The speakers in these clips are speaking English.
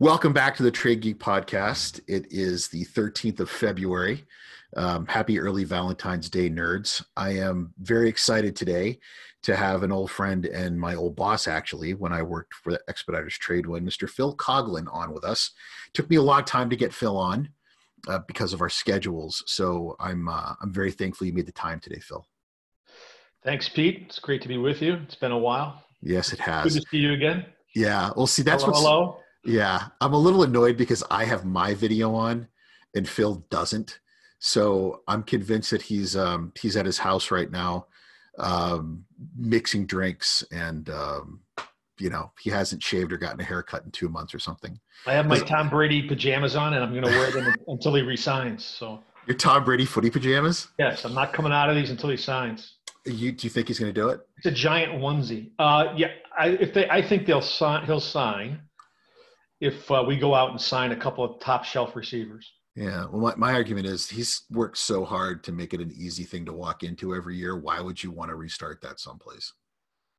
Welcome back to the Trade Geek Podcast. It is the 13th of February. Um, happy early Valentine's Day, nerds. I am very excited today to have an old friend and my old boss, actually, when I worked for the Expeditors Tradewin, Mr. Phil Coughlin, on with us. Took me a long time to get Phil on uh, because of our schedules. So I'm, uh, I'm very thankful you made the time today, Phil. Thanks, Pete. It's great to be with you. It's been a while. Yes, it has. Good to see you again. Yeah. Well, see, that's hello, hello. Yeah, I'm a little annoyed because I have my video on and Phil doesn't. So I'm convinced that he's um, he's at his house right now, um, mixing drinks, and um, you know he hasn't shaved or gotten a haircut in two months or something. I have my Tom Brady pajamas on, and I'm going to wear them until he resigns. So your Tom Brady footy pajamas? Yes, I'm not coming out of these until he signs. You do you think he's going to do it? It's a giant onesie. Uh, yeah, I, if they, I think they'll sign. He'll sign if uh, we go out and sign a couple of top shelf receivers. Yeah. Well, my, my argument is he's worked so hard to make it an easy thing to walk into every year. Why would you want to restart that someplace?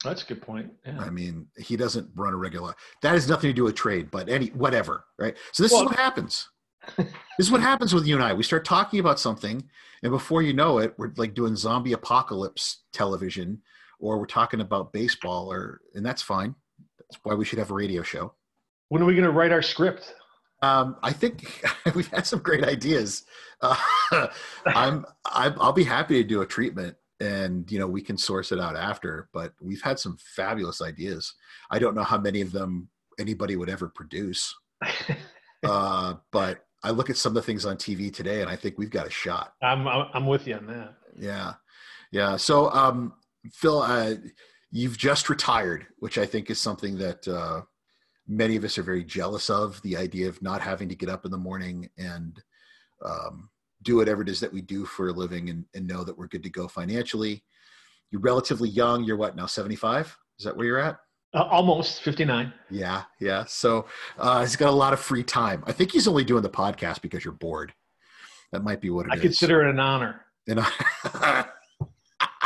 That's a good point. Yeah. I mean, he doesn't run a regular. That has nothing to do with trade, but any whatever, right? So this well, is what happens. this is what happens with you and I. We start talking about something, and before you know it, we're like doing zombie apocalypse television, or we're talking about baseball, or and that's fine. That's why we should have a radio show. When are we going to write our script? Um, I think we've had some great ideas. Uh, I'm, i will be happy to do a treatment, and you know we can source it out after. But we've had some fabulous ideas. I don't know how many of them anybody would ever produce, uh, but I look at some of the things on TV today, and I think we've got a shot. I'm I'm with you on that. Yeah, yeah. So, um, Phil, uh, you've just retired, which I think is something that. Many of us are very jealous of the idea of not having to get up in the morning and um, do whatever it is that we do for a living and, and know that we're good to go financially. You're relatively young. You're what now? 75? Is that where you're at? Uh, almost 59. Yeah, yeah. So uh, he's got a lot of free time. I think he's only doing the podcast because you're bored. That might be what it I is. consider it an honor. And I,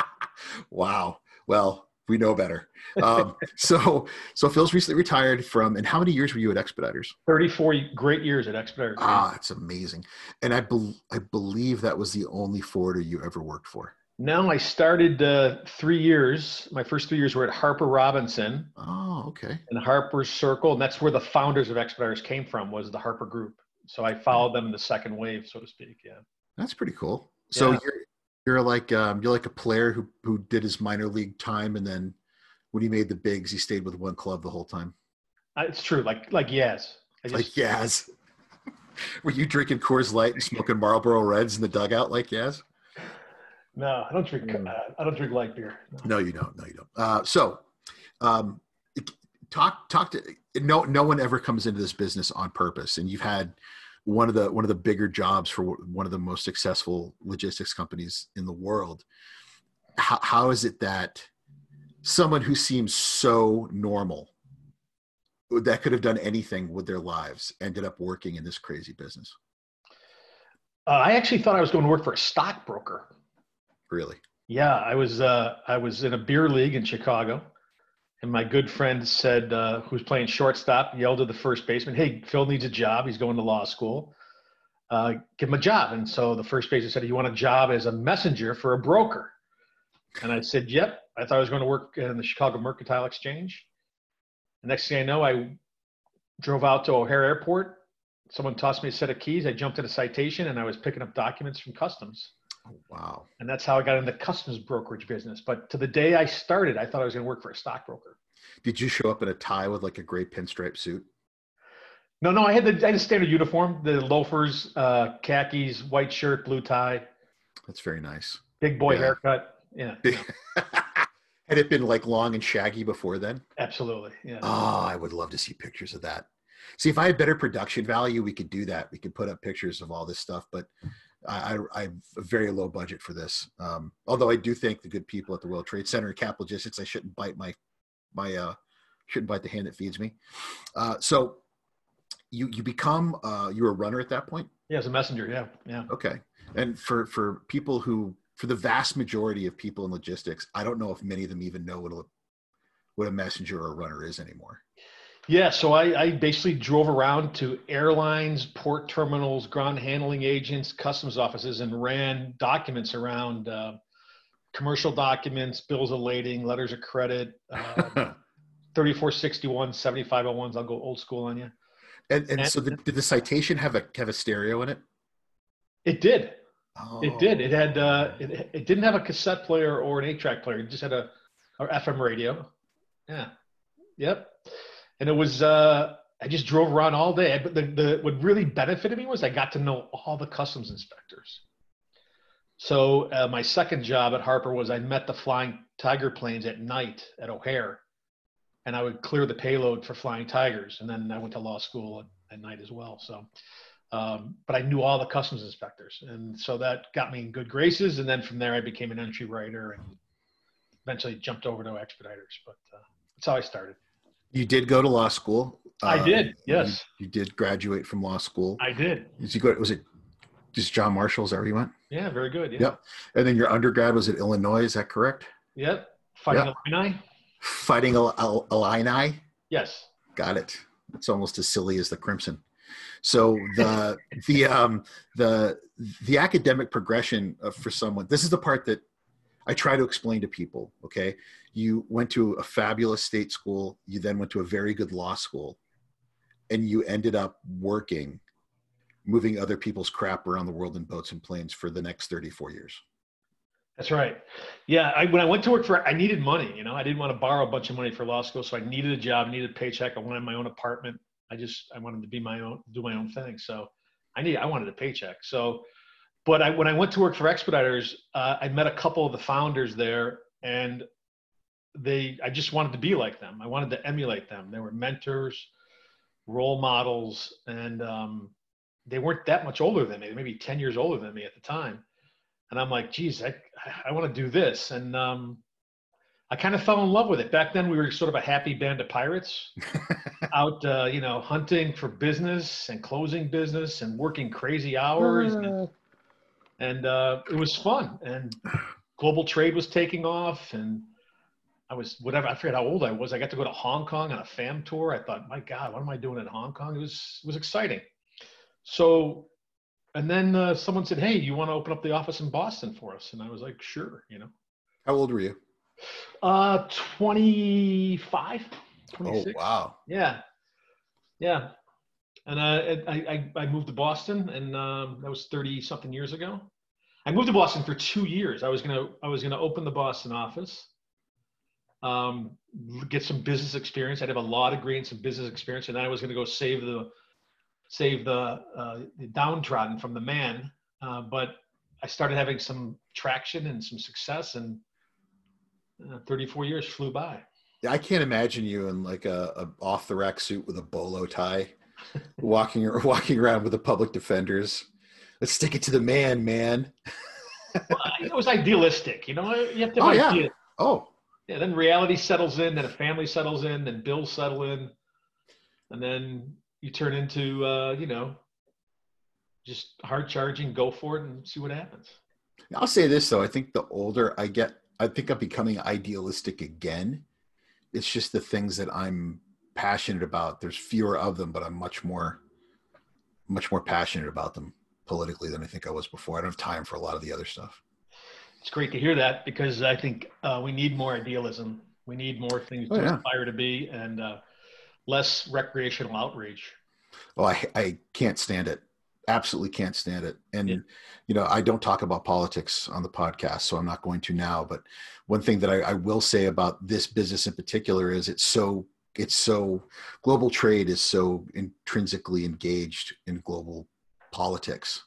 wow. Well, we know better. Um, so, so Phil's recently retired from, and how many years were you at Expeditors? 34 great years at Expeditors. Ah, it's amazing. And I, be, I believe that was the only forwarder you ever worked for. No, I started uh, three years. My first three years were at Harper Robinson. Oh, okay. And Harper's Circle, and that's where the founders of Expeditors came from. Was the Harper Group. So I followed them in the second wave, so to speak. Yeah. That's pretty cool. So yeah. you're you're like um, you're like a player who who did his minor league time and then when he made the bigs, he stayed with one club the whole time. Uh, it's true, like like Yaz. Just, like Yaz. Were you drinking Coors Light and smoking Marlboro Reds in the dugout like Yaz? No, I don't drink. Mm. Uh, I don't drink light beer. No. no, you don't. No, you don't. Uh, so, um, talk talk to no no one ever comes into this business on purpose, and you've had one of the one of the bigger jobs for one of the most successful logistics companies in the world. How, how is it that someone who seems so normal that could have done anything with their lives ended up working in this crazy business? Uh, i actually thought i was going to work for a stockbroker. Really? Yeah i was uh, i was in a beer league in chicago and my good friend said, uh, who's playing shortstop, yelled at the first baseman, "Hey, Phil needs a job. He's going to law school. Uh, give him a job." And so the first baseman said, "You want a job as a messenger for a broker?" And I said, "Yep." I thought I was going to work in the Chicago Mercantile Exchange. The next thing I know, I drove out to O'Hare Airport. Someone tossed me a set of keys. I jumped in a citation, and I was picking up documents from customs. Wow. And that's how I got into the customs brokerage business. But to the day I started, I thought I was going to work for a stockbroker. Did you show up in a tie with like a gray pinstripe suit? No, no, I had the I had a standard uniform, the loafers, uh, khakis, white shirt, blue tie. That's very nice. Big boy yeah. haircut. Yeah. had it been like long and shaggy before then? Absolutely. Yeah. Oh, I would love to see pictures of that. See, if I had better production value, we could do that. We could put up pictures of all this stuff, but I, I, have a very low budget for this. Um, although I do think the good people at the World Trade Center and Cap Logistics, I shouldn't bite my my uh, shouldn't bite the hand that feeds me. Uh, so you you become uh, you're a runner at that point. Yeah, as a messenger. Yeah, yeah. Okay, and for for people who for the vast majority of people in logistics, I don't know if many of them even know what a what a messenger or a runner is anymore. Yeah, so I, I basically drove around to airlines, port terminals, ground handling agents, customs offices, and ran documents around uh, commercial documents, bills of lading, letters of credit, uh, 3461, 7501s. I'll go old school on you. And, and, and so the, did the citation have a have a stereo in it? It did. Oh. It did. It had. Uh, it, it didn't have a cassette player or an eight track player. It just had a, a FM radio. Yeah. Yep and it was uh, I just drove around all day. But the, the what really benefited me was I got to know all the customs inspectors. So uh, my second job at Harper was I met the Flying Tiger planes at night at O'Hare, and I would clear the payload for Flying Tigers. And then I went to law school at, at night as well. So, um, but I knew all the customs inspectors, and so that got me in good graces. And then from there, I became an entry writer and eventually jumped over to expeditors. But uh, that's how I started. You did go to law school. I uh, did. Yes. You, you, did graduate from law school. I did. Did you go? Was it just John Marshall? Is that where you went? Yeah, very good. Yeah. Yep. And then your undergrad was at Illinois. Is that correct? Yep. Fighting yep. Illini. Fighting Illini. Yes. Got it. It's almost as silly as the Crimson. So the the um the the academic progression for someone. This is the part that I try to explain to people. Okay, you went to a fabulous state school, you then went to a very good law school, and you ended up working, moving other people's crap around the world in boats and planes for the next 34 years. That's right. Yeah, I, when I went to work for, I needed money. You know, I didn't want to borrow a bunch of money for law school, so I needed a job, I needed a paycheck. I wanted my own apartment. I just, I wanted to be my own, do my own thing. So I need, I wanted a paycheck. So, but I, when I went to work for Expeditors, uh, I met a couple of the founders there, and they i just wanted to be like them. I wanted to emulate them. They were mentors role models and um, they weren't that much older than me. Maybe 10 years older than me at the time. And i'm like geez i, I want to do this. And um, i kind of fell in love with it. Back then we were sort of a happy band of pirates out uh, you know hunting for business and closing business and working crazy hours uh. and uh, it was fun and global trade was taking off and I was whatever I forget how old I was. I got to go to Hong Kong on a fam tour. I thought, my God, what am I doing in Hong Kong? It was it was exciting. So, and then uh, someone said, Hey, you want to open up the office in Boston for us? And I was like, Sure, you know. How old were you? Uh, 25, 26. Oh wow. Yeah, yeah. And uh, I, I I moved to Boston, and um, that was 30 something years ago. I moved to Boston for two years. I was gonna I was gonna open the Boston office um, get some business experience. I'd have a law degree and some business experience, and then I was to go save the save the, uh, the downtrodden from the man. Uh, but I started having some traction and some success, and uh, 34 years flew by. Yeah, I can't imagine you in like a, a off the rack suit with a bolo tie, walking or walking around with the public defenders. Let's stick it to the man, man. well, it was idealistic, you know. You have to. oh yeah. Oh, yeah, then reality settles in, then a family settles in, then bills settle in, and then you turn into uh, you know just hard charging, go for it, and see what happens. I'll say this though: I think the older I get, I think I'm becoming idealistic again. It's just the things that I'm passionate about. There's fewer of them, but I'm much more, much more passionate about them politically than I think I was before. I don't have time for a lot of the other stuff it's great to hear that because I think uh, we need more idealism. We need more things oh, to yeah. aspire to be and uh, less recreational outreach. Oh, I, I can't stand it. Absolutely can't stand it. And, yeah. you know, I don't talk about politics on the podcast, so I'm not going to now. But one thing that I, I will say about this business in particular is it's so it's so global trade is so intrinsically engaged in global politics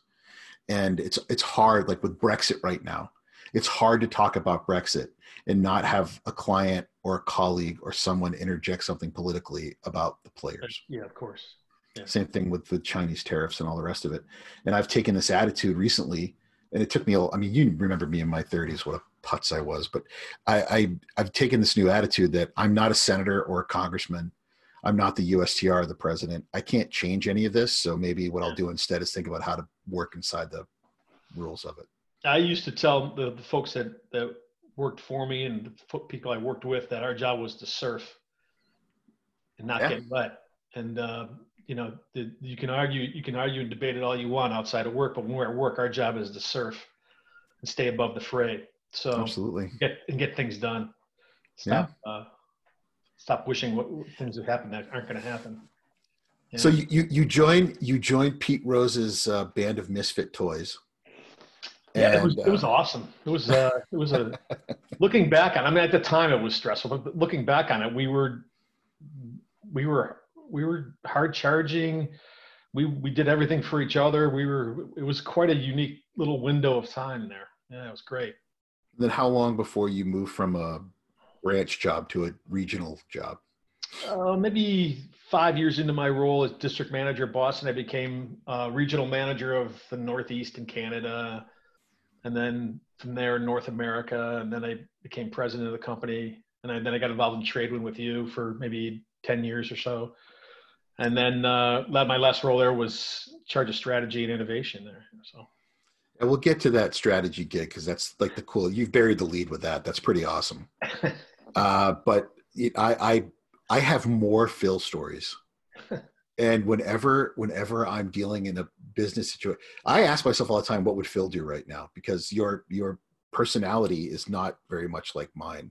and it's it's hard like with brexit right now it's hard to talk about Brexit and not have a client or a colleague or someone interject something politically about the players. Yeah, of course. Yeah. Same thing with the Chinese tariffs and all the rest of it. And I've taken this attitude recently, and it took me. I mean, you remember me in my 30s, what a putz I was, but I, I I've taken this new attitude that I'm not a senator or a congressman. I'm not the USTR, the president. I can't change any of this. So maybe what I'll do instead is think about how to work inside the rules of it. I used to tell the, the folks that, that worked for me and the people I worked with that our job was to surf and not Yeah. get wet. And uh, you know, the, you can argue, you can argue and debate it all you want outside of work, but when we're at work, our job is to surf and stay above the fray. So Absolutely. get and get things done. Stop. Uh, stop wishing what things would happen that aren't going to happen. Yeah. So you, you you joined you joined Pete Rose's uh, band of misfit toys. Yeah, it was, And, it was uh, awesome. It was uh, it was a looking back on. I mean, at the time it was stressful, but looking back on it, we were we were we were hard charging. We we did everything for each other. We were it was quite a unique little window of time there. Yeah, it was great. Then how long before you moved from a branch job to a regional job? Uh, maybe five years into my role as district manager at Boston, I became uh, regional manager of the Northeast in Canada, and then from there North America, and then I became president of the company, and I, then I got involved in Tradewin with you for maybe ten years or so, and then uh, my last role there was charge of strategy and innovation there. So And we'll get to that strategy gig because that's like the cool. You've buried the lead with that. That's pretty awesome. Uh, but it, I, I I have more Phil stories, and whenever whenever I'm dealing in a business situation, I ask myself all the time, what would Phil do right now? Because your your personality is not very much like mine,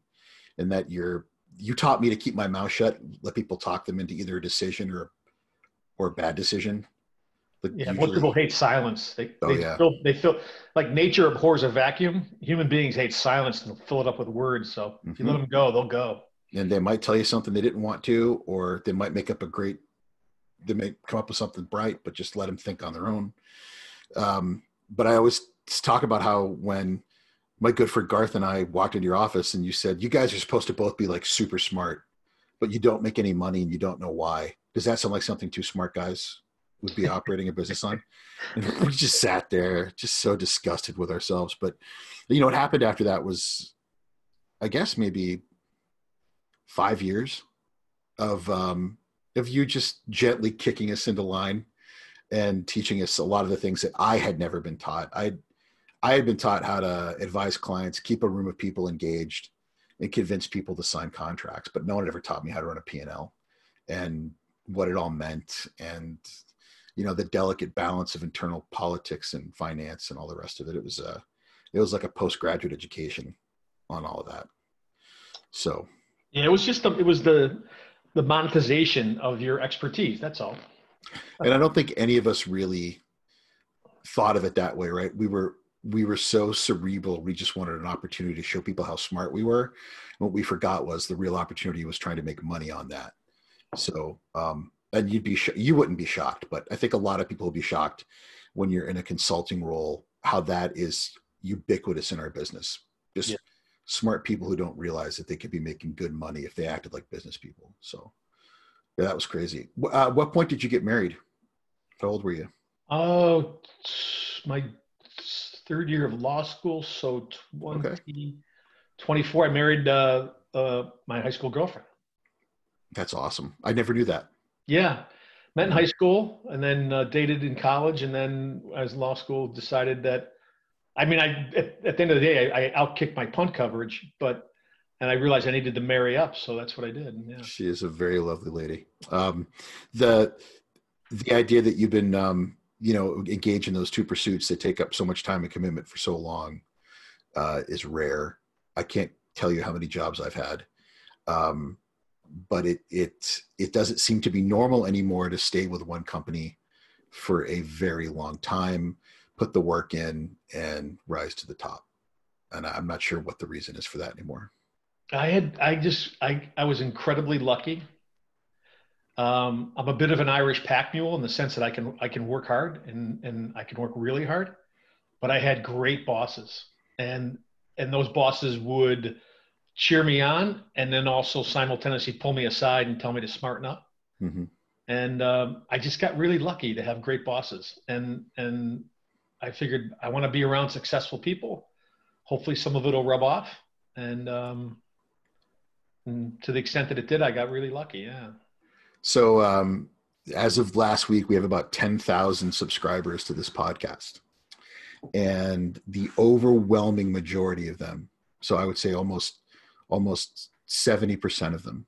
and that you're you taught me to keep my mouth shut, let people talk them into either a decision or or a bad decision. Like yeah, most people hate silence. They Oh, they yeah. feel they feel like nature abhors a vacuum. Human beings hate silence and fill it up with words. So if you let Mhm. them go, they'll go. and they might tell you something they didn't want to, or they might make up a great, they may come up with something bright, but just let them think on their own. Um, but I always talk about how when my good friend Garth and I walked into your office and you said, you guys are supposed to both be like super smart, but you don't make any money and you don't know why. Does that sound like something two smart guys would be operating a business on? And we just sat there, just so disgusted with ourselves. But you know, what happened after that was, I guess maybe five years of um, of you just gently kicking us into line and teaching us a lot of the things that I had never been taught. I I had been taught how to advise clients, keep a room of people engaged, and convince people to sign contracts, but no one had ever taught me how to run a P&L and what it all meant and you know the delicate balance of internal politics and finance and all the rest of it. It was a it was like a postgraduate education on all of that. So Yeah, it was just the, it was the the monetization of your expertise. That's all. and i don't think any of us really thought of it that way right we were we were so cerebral we just wanted an opportunity to show people how smart we were what we forgot was the real opportunity was trying to make money on that so um and you'd be sh- you wouldn't be shocked but i think a lot of people will be shocked when you're in a consulting role how that is ubiquitous in our business just Yeah. smart people who don't realize that they could be making good money if they acted like business people so yeah, that was crazy. Uh, what point did you get married? How old were you? Oh, my third year of law school, so 20, 24. I married uh, uh, my high school girlfriend. That's awesome. I never knew that. Yeah, met in high school and then uh, dated in college, and then as law school decided that. I mean, I at, at the end of the day, I, I outkicked my punt coverage, but and I realized I needed to marry up, so that's what I did. Yeah. She is a very lovely lady. Um, the the idea that you've been um, you know engaged in those two pursuits that take up so much time and commitment for so long uh, is rare. I can't tell you how many jobs I've had, um, but it it it doesn't seem to be normal anymore to stay with one company for a very long time, put the work in, and rise to the top. And I'm not sure what the reason is for that anymore. I had I just I I was incredibly lucky. Um, I'm a bit of an Irish pack mule in the sense that I can I can work hard and and I can work really hard, but I had great bosses and and those bosses would cheer me on and then also simultaneously pull me aside and tell me to smarten up. hmm And um, I just got really lucky to have great bosses and and I figured I want to be around successful people. Hopefully, some of it will rub off and. Um, and to the extent that it did, I got really lucky. Yeah. So, um, as of last week, we have about 10,000 subscribers to this podcast. And the overwhelming majority of them, so I would say almost almost 70% of them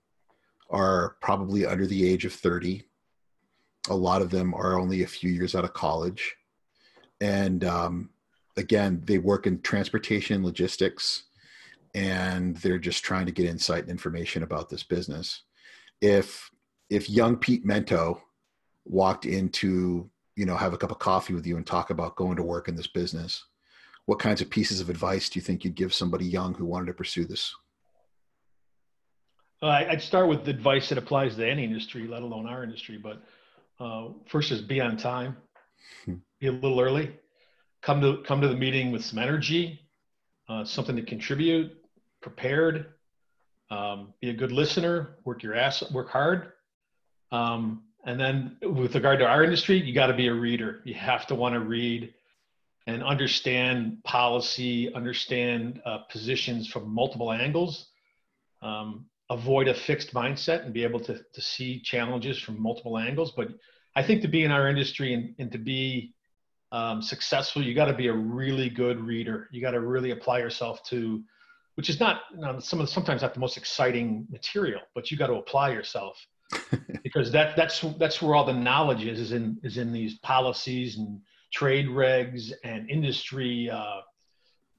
are probably under the age of 30. A lot of them are only a few years out of college. And um, again, they work in transportation logistics and they're just trying to get insight and information about this business. If if young Pete Mento walked into, you know, have a cup of coffee with you and talk about going to work in this business, what kinds of pieces of advice do you think you'd give somebody young who wanted to pursue this? Uh, I'd start with the advice that applies to any industry, let alone our industry. But uh, first is be on time, hmm. be a little early, come to come to the meeting with some energy, uh, something to contribute, prepared, um, be a good listener, work your ass, work hard. Um, and then with regard to our industry, you got to be a reader. You have to want to read and understand policy, understand uh, positions from multiple angles. Um, avoid a fixed mindset and be able to, to see challenges from multiple angles. But I think to be in our industry and, and to be um, successful, you got to be a really good reader. You got to really apply yourself to, which is not you know, some of the, sometimes not the most exciting material, but you got to apply yourself because that that's that's where all the knowledge is is in is in these policies and trade regs and industry uh,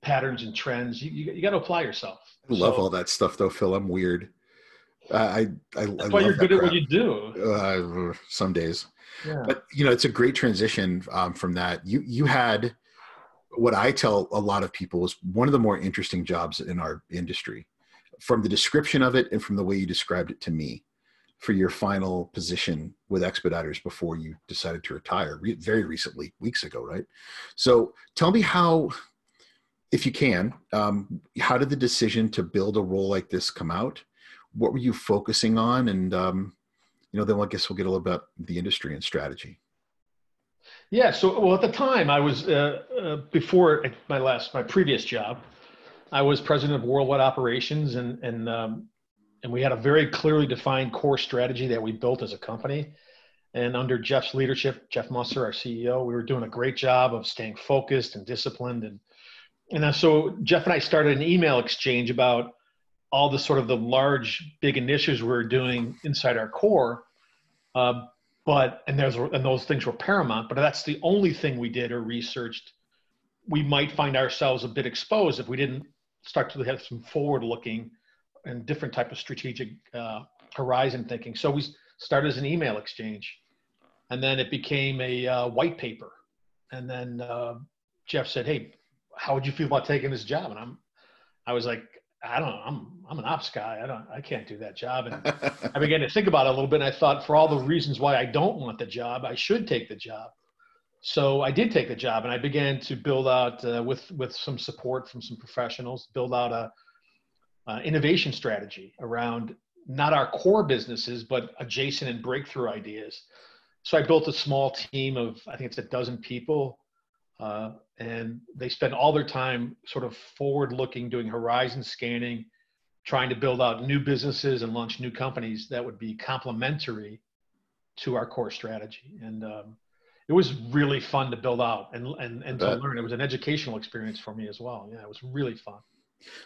patterns and trends. You, you, you got to apply yourself. I love so, all that stuff though, Phil. I'm weird. I, I, That's I why you're good at what you do. Uh, some days, yeah. but you know, it's a great transition um, from that. You you had what I tell a lot of people is one of the more interesting jobs in our industry, from the description of it and from the way you described it to me, for your final position with Expeditors before you decided to retire, re- very recently, weeks ago, right? So tell me how, if you can, um, how did the decision to build a role like this come out? what were you focusing on? And, um, you know, then I guess we'll get a little bit the industry and strategy. Yeah. So, well, at the time I was, uh, uh, before my last, my previous job, I was president of worldwide operations and, and, um, and we had a very clearly defined core strategy that we built as a company. And under Jeff's leadership, Jeff Musser, our CEO, we were doing a great job of staying focused and disciplined. And, and so Jeff and I started an email exchange about all the sort of the large big initiatives we are doing inside our core. Uh, but and there's and those things were paramount but that's the only thing we did or researched. We might find ourselves a bit exposed if we didn't start to have some forward looking and different type of strategic uh, horizon thinking. So we started as an email exchange and then it became a uh, white paper. And then uh, jeff said hey how would you feel about taking this job and i'm i was like I don't know. I'm I'm an ops guy. I don't I can't do that job. And I began to think about it a little bit. And I thought, for all the reasons why I don't want the job, I should take the job. So I did take the job, and I began to build out uh, with with some support from some professionals, build out a, a innovation strategy around not our core businesses, but adjacent and breakthrough ideas. So I built a small team of I think it's a dozen people uh, and they spend all their time sort of forward looking, doing horizon scanning, trying to build out new businesses and launch new companies that would be complementary to our core strategy. And um, it was really fun to build out and, and, and to learn. It was an educational experience for me as well. Yeah, it was really fun.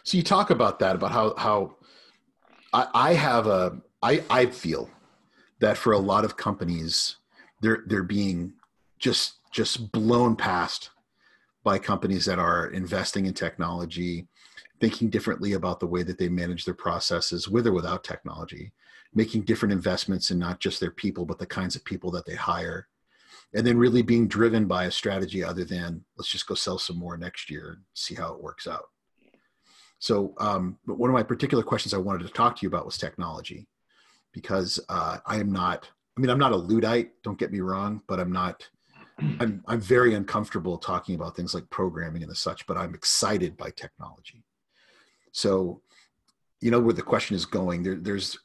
So you talk about that, about how, how I, I have a, I, I feel that for a lot of companies, they're, they're being just just blown past by companies that are investing in technology, thinking differently about the way that they manage their processes with or without technology, making different investments in not just their people, but the kinds of people that they hire, and then really being driven by a strategy other than let's just go sell some more next year and see how it works out. So, um, but one of my particular questions I wanted to talk to you about was technology, because uh, I am not. I mean, I'm not a luddite. Don't get me wrong, but I'm not I'm I'm very uncomfortable talking about things like programming and the such, but I'm excited by technology. So, you know where the question is going. There, there's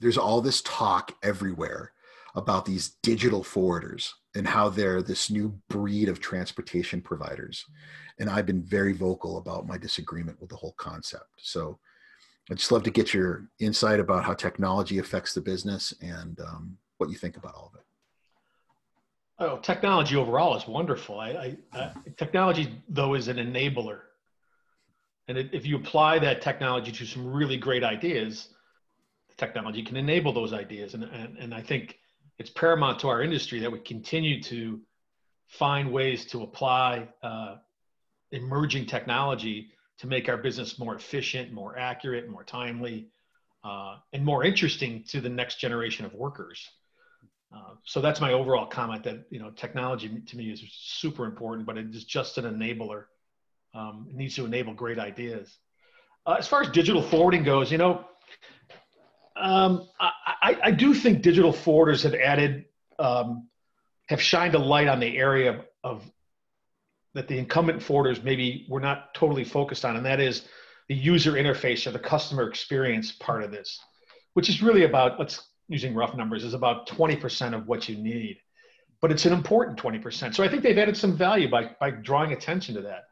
there's all this talk everywhere about these digital forwarders and how they're this new breed of transportation providers. And I've been very vocal about my disagreement with the whole concept. So I'd just love to get your insight about how technology affects the business and um, what you think about all of it. Oh, technology overall is wonderful. I, I, I technology though is an enabler, and it, if you apply that technology to some really great ideas, technology can enable those ideas. And, and, and I think it's paramount to our industry that we continue to find ways to apply uh, emerging technology to make our business more efficient, more accurate, more timely, uh, and more interesting to the next generation of workers. Uh, so that's my overall comment that you know technology to me is super important, but it is just an enabler. Um, it needs to enable great ideas. Uh, as far as digital forwarding goes, you know, um, I, I, do think digital forwarders have added, um, have shined a light on the area of, of that the incumbent forwarders maybe were not totally focused on, and that is the user interface or the customer experience part of this, which is really about let's using rough numbers is about 20% of what you need, but it's an important 20%. So I think they've added some value by by drawing attention to that.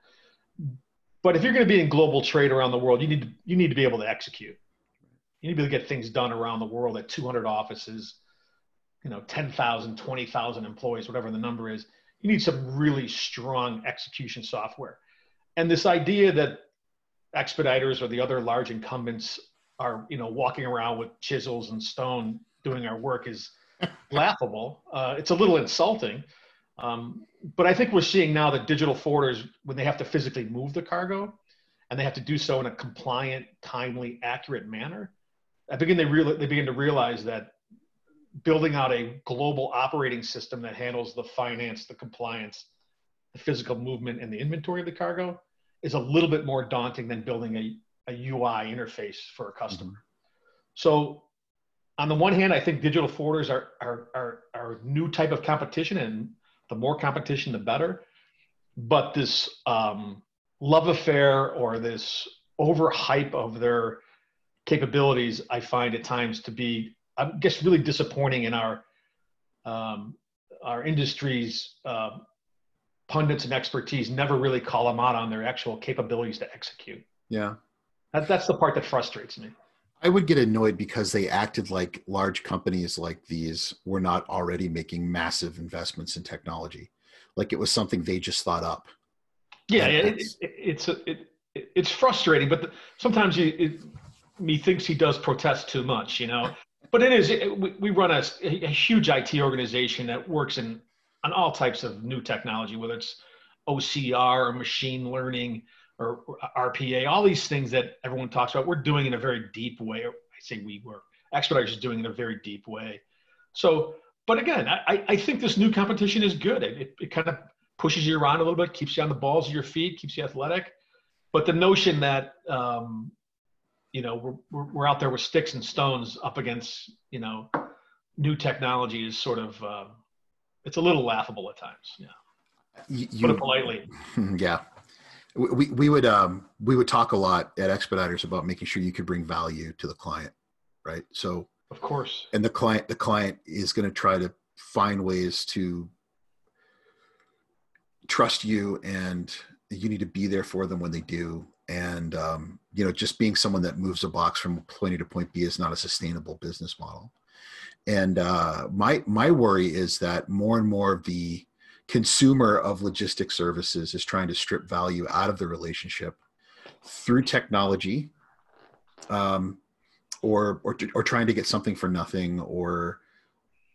But if you're going to be in global trade around the world, you need to, you need to be able to execute. You need to be able to get things done around the world at 200 offices, you know, 10,000, 20,000 employees, whatever the number is. You need some really strong execution software. And this idea that Expeditors or the other large incumbents are, you know, walking around with chisels and stone doing our work is laughable. Uh, it's a little insulting. Um, but I think we're seeing now that digital forwarders, when they have to physically move the cargo, and they have to do so in a compliant, timely, accurate manner, I begin they real, they begin to realize that building out a global operating system that handles the finance, the compliance, the physical movement, and the inventory of the cargo is a little bit more daunting than building a, a UI interface for a customer. Mm-hmm. So on the one hand, I think digital forwarders are, are, are, are a new type of competition and the more competition, the better. But this um, love affair or this overhype of their capabilities, I find at times to be, I guess, really disappointing in our um, our industry's uh, pundits and expertise never really call them out on their actual capabilities to execute. Yeah, that, that's the part that frustrates me. I would get annoyed because they acted like large companies like these were not already making massive investments in technology, like it was something they just thought up. Yeah, it, it, it's a, it, it's frustrating, but the, sometimes you, it, me thinks he does protest too much, you know. But it is we, we run a, a huge IT organization that works in on all types of new technology, whether it's OCR or machine learning or RPA, all these things that everyone talks about, we're doing in a very deep way. I say we were, Expeditors is doing in a very deep way. So, but again, I, I think this new competition is good. It, it, it kind of pushes you around a little bit, keeps you on the balls of your feet, keeps you athletic. But the notion that, um, you know, we're, we're out there with sticks and stones up against, you know, new technology is sort of, uh, it's a little laughable at times. Yeah. You, Put it politely. Yeah we, we would um, we would talk a lot at Expeditors about making sure you could bring value to the client right? So of course. And the client the client is going to try to find ways to trust you and you need to be there for them when they do. And um, you know just being someone that moves a box from point a to point b is not a sustainable business model. And uh, my my worry is that more and more of the consumer of logistic services is trying to strip value out of the relationship through technology um, or, or, or trying to get something for nothing or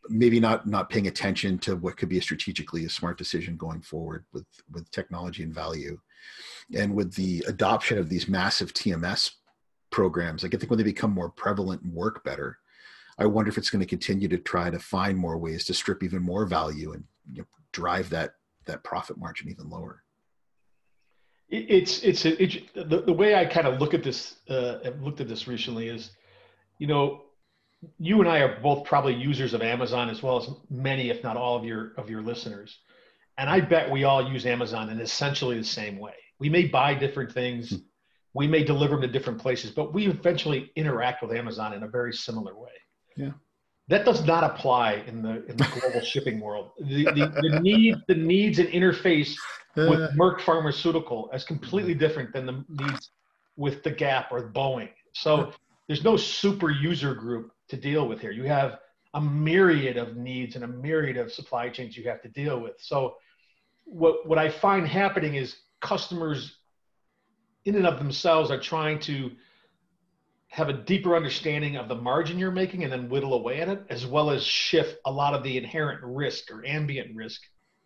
maybe not not paying attention to what could be a strategically a smart decision going forward with with technology and value. And with the adoption of these massive tms programs like i think when they become more prevalent and work better i wonder if it's going to continue to try to find more ways to strip even more value and you know, drive that that profit margin even lower? It's it's it, the, the way i kind of look at this uh have looked at this recently is you know you and i are both probably users of amazon as well as many if not all of your of your listeners. And i bet we all use amazon in essentially the same way. We may buy different things. Hmm. we may deliver them to different places but we eventually interact with amazon in a very similar way. Yeah that does not apply in the in the global shipping world. The, the, the need the needs and interface with uh. Merck Pharmaceutical is completely different than the needs with the Gap or Boeing. So there's no super user group to deal with here. You have a myriad of needs and a myriad of supply chains you have to deal with. So what what I find happening is customers in and of themselves are trying to have a deeper understanding of the margin you're making and then whittle away at it, as well as shift a lot of the inherent risk or ambient risk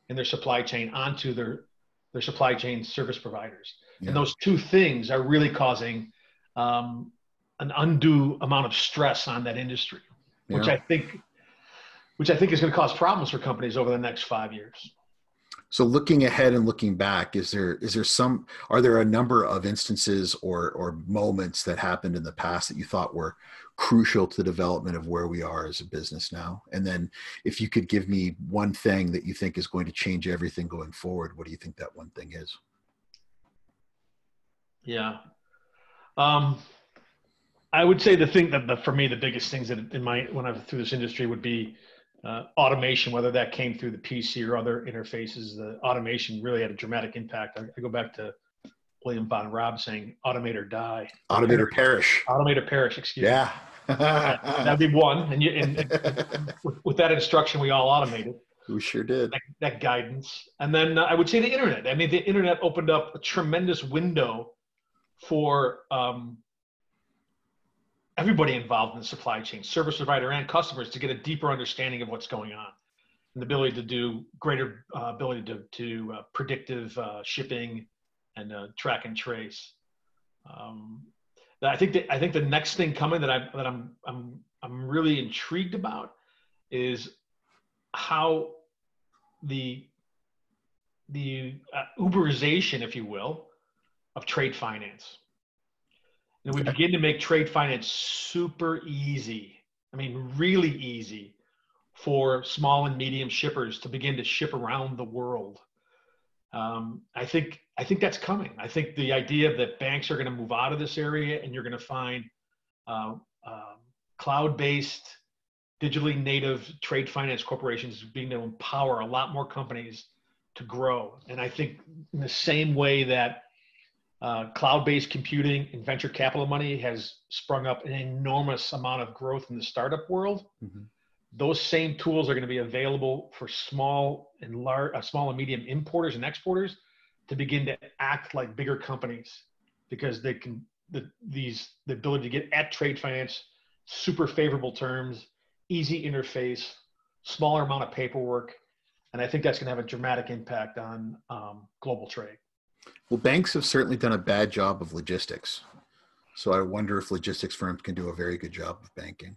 in their supply chain onto their their supply chain service providers. Yeah. And those two things are really causing um, an undue amount of stress on that industry, yeah. which I think which I think is going to cause problems for companies over the next five years. So looking ahead and looking back, is there is there some are there a number of instances or or moments that happened in the past that you thought were crucial to the development of where we are as a business now? And then if you could give me one thing that you think is going to change everything going forward, what do you think that one thing is? Yeah. Um, I would say the thing that the, for me the biggest things that in my when I'm through this industry would be uh, automation, whether that came through the PC or other interfaces, the automation really had a dramatic impact. I, I go back to William von Raab saying, "Automate or die." Automate or perish. Automate or perish. Excuse yeah. me. Yeah. That'd be one. And, you, and, and with, with, that instruction, we all automated. We sure did. That, that guidance, and then uh, I would say the internet. I mean, the internet opened up a tremendous window for um, everybody involved in the supply chain, service provider and customers, to get a deeper understanding of what's going on, and the ability to do greater uh, ability to to uh, predictive uh, shipping and uh, track and trace. Um, I think I think the next thing coming that I that I'm I'm I'm really intrigued about is how the the uh, Uberization, if you will, of trade finance and we begin to make trade finance super easy. I mean, really easy for small and medium shippers to begin to ship around the world. Um, I think I think that's coming. I think the idea that banks are going to move out of this area and you're going to find uh, uh, cloud-based, digitally native trade finance corporations being able to empower a lot more companies to grow. And I think in the same way that uh, cloud-based computing and venture capital money has sprung up an enormous amount of growth in the startup world. Mm-hmm. Those same tools are going to be available for small and large, uh, small and medium importers and exporters to begin to act like bigger companies because they can the, these the ability to get at trade finance, super favorable terms, easy interface, smaller amount of paperwork, and I think that's going to have a dramatic impact on um, global trade. Well, banks have certainly done a bad job of logistics. So I wonder if logistics firms can do a very good job of banking.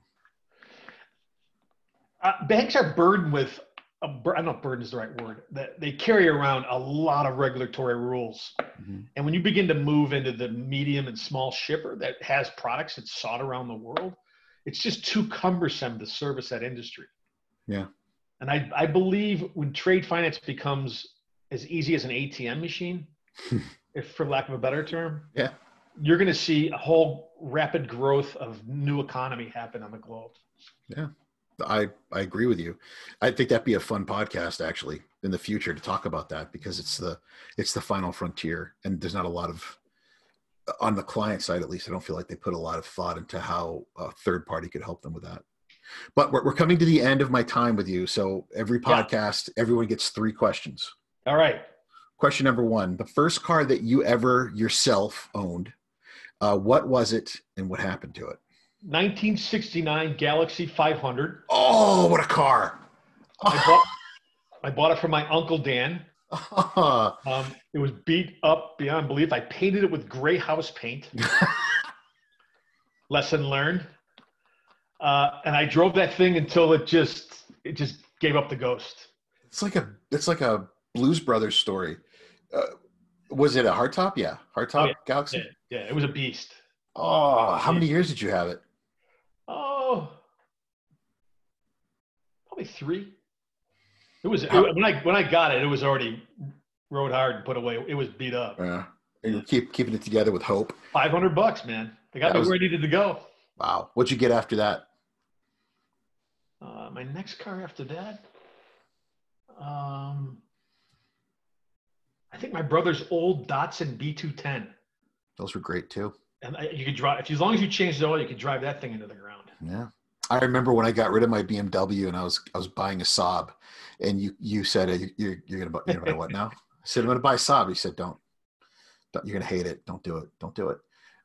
Uh, banks are burdened with, a, I don't know if burden is the right word, that they carry around a lot of regulatory rules. Mm-hmm. And when you begin to move into the medium and small shipper that has products that's sought around the world, it's just too cumbersome to service that industry. Yeah. And I, I believe when trade finance becomes as easy as an ATM machine, if for lack of a better term. Yeah. You're going to see a whole rapid growth of new economy happen on the globe. Yeah. I, I agree with you. I think that'd be a fun podcast actually in the future to talk about that because it's the it's the final frontier and there's not a lot of on the client side at least I don't feel like they put a lot of thought into how a third party could help them with that. But we're, we're coming to the end of my time with you. So every podcast, yeah. everyone gets three questions. All right. Question number one: The first car that you ever yourself owned, uh, what was it, and what happened to it? 1969 Galaxie 500. Oh, what a car! I bought, I bought it from my uncle Dan. um, it was beat up beyond belief. I painted it with gray house paint. Lesson learned. Uh, and I drove that thing until it just it just gave up the ghost. It's like a it's like a Blues Brothers story. Uh, was it a hardtop? Yeah, hardtop oh, yeah. Galaxie. Yeah, yeah, it was a beast. Oh, how many years did you have it? Oh, probably three. It was it, when I when I got it, it was already rode hard and put away. It was beat up. Yeah, and you keep keeping it together with hope. Five hundred bucks, man. They got that me was, where I needed to go. Wow, what'd you get after that? Uh, my next car after that. Um, I think my brother's old Datsun B210. Those were great too. And you could drive, if as long as you changed the oil, you could drive that thing into the ground. Yeah. I remember when I got rid of my BMW and I was I was buying a Saab, and you you said you're you're gonna buy, you're gonna buy what now? I said I'm gonna buy a Saab. He said don't, don't you're gonna hate it. Don't do it. Don't do it.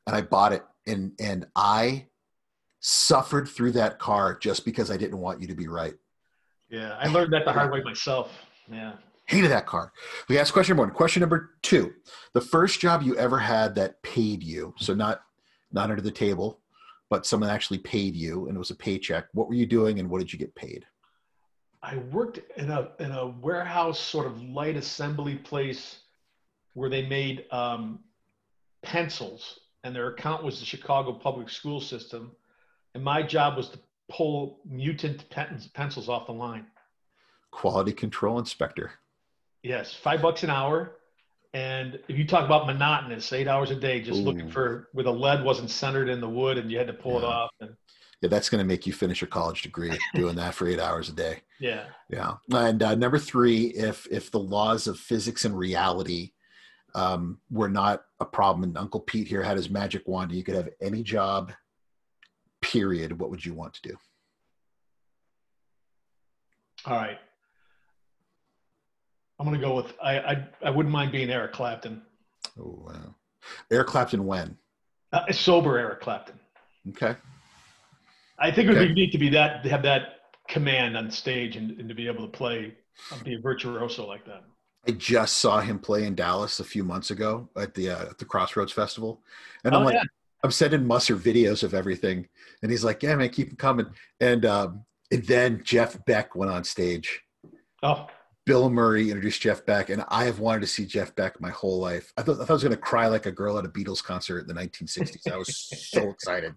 And I bought it and and I suffered through that car just because I didn't want you to be right. Yeah, I learned that the hard way myself. Yeah. Hated that car. Okay, that's question number one. Question number two: the first job you ever had that paid you, so not not under the table, but someone actually paid you, and it was a paycheck. What were you doing, and what did you get paid? I worked in a in a warehouse sort of light assembly place where they made um, pencils, and their account was the Chicago public school system, and my job was to pull mutant pencils off the line. Quality control inspector. Yes, five bucks an hour. And if you talk about monotonous, eight hours a day, just Ooh. looking for where the lead wasn't centered in the wood and you had to pull yeah. it off. And yeah, that's going to make you finish your college degree doing that for eight hours a day. Yeah, yeah. And uh, number three, if if the laws of physics and reality um, were not a problem, and Uncle Pete here had his magic wand, and you could have any job, period. What would you want to do? All right. I'm going to go with I, I. I wouldn't mind being Eric Clapton. Oh wow, Eric Clapton when? Uh, sober Eric Clapton. Okay. I think it would be neat to be that to have that command on stage and, and to be able to play, be a virtuoso like that. I just saw him play in Dallas a few months ago at the uh, at the Crossroads Festival, and I'm oh, like, yeah. I'm sending Musser videos of everything, and he's like, "Yeah, man, keep them coming." And um, and then Jeff Beck went on stage. Oh, Bill Murray introduced Jeff Beck, and I have wanted to see Jeff Beck my whole life. I thought, I, thought I was going to cry like a girl at a Beatles concert in the 1960s. I was so excited.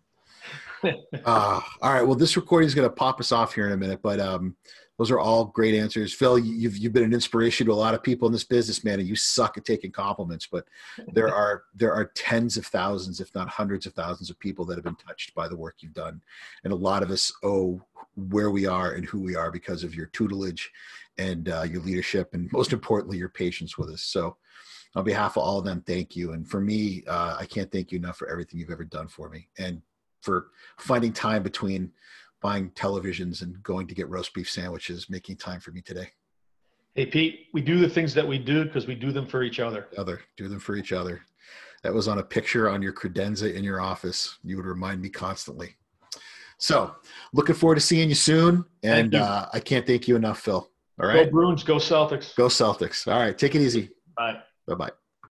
Uh, all right. Well, this recording is going to pop us off here in a minute, but um, those are all great answers. Phil, you've, you've been an inspiration to a lot of people in this business, man, and you suck at taking compliments, but there are, there are tens of thousands, if not hundreds of thousands of people that have been touched by the work you've done. And a lot of us owe where we are and who we are because of your tutelage and uh, your leadership, and most importantly, your patience with us. So, on behalf of all of them, thank you. And for me, uh, I can't thank you enough for everything you've ever done for me and for finding time between buying televisions and going to get roast beef sandwiches, making time for me today. Hey, Pete, we do the things that we do because we do them for each other. Other, do them for each other. That was on a picture on your credenza in your office. You would remind me constantly. So, looking forward to seeing you soon. And you. Uh, I can't thank you enough, Phil. All right. Go Bruins. Go Celtics. Go Celtics. All right. Take it easy. Bye. Bye bye.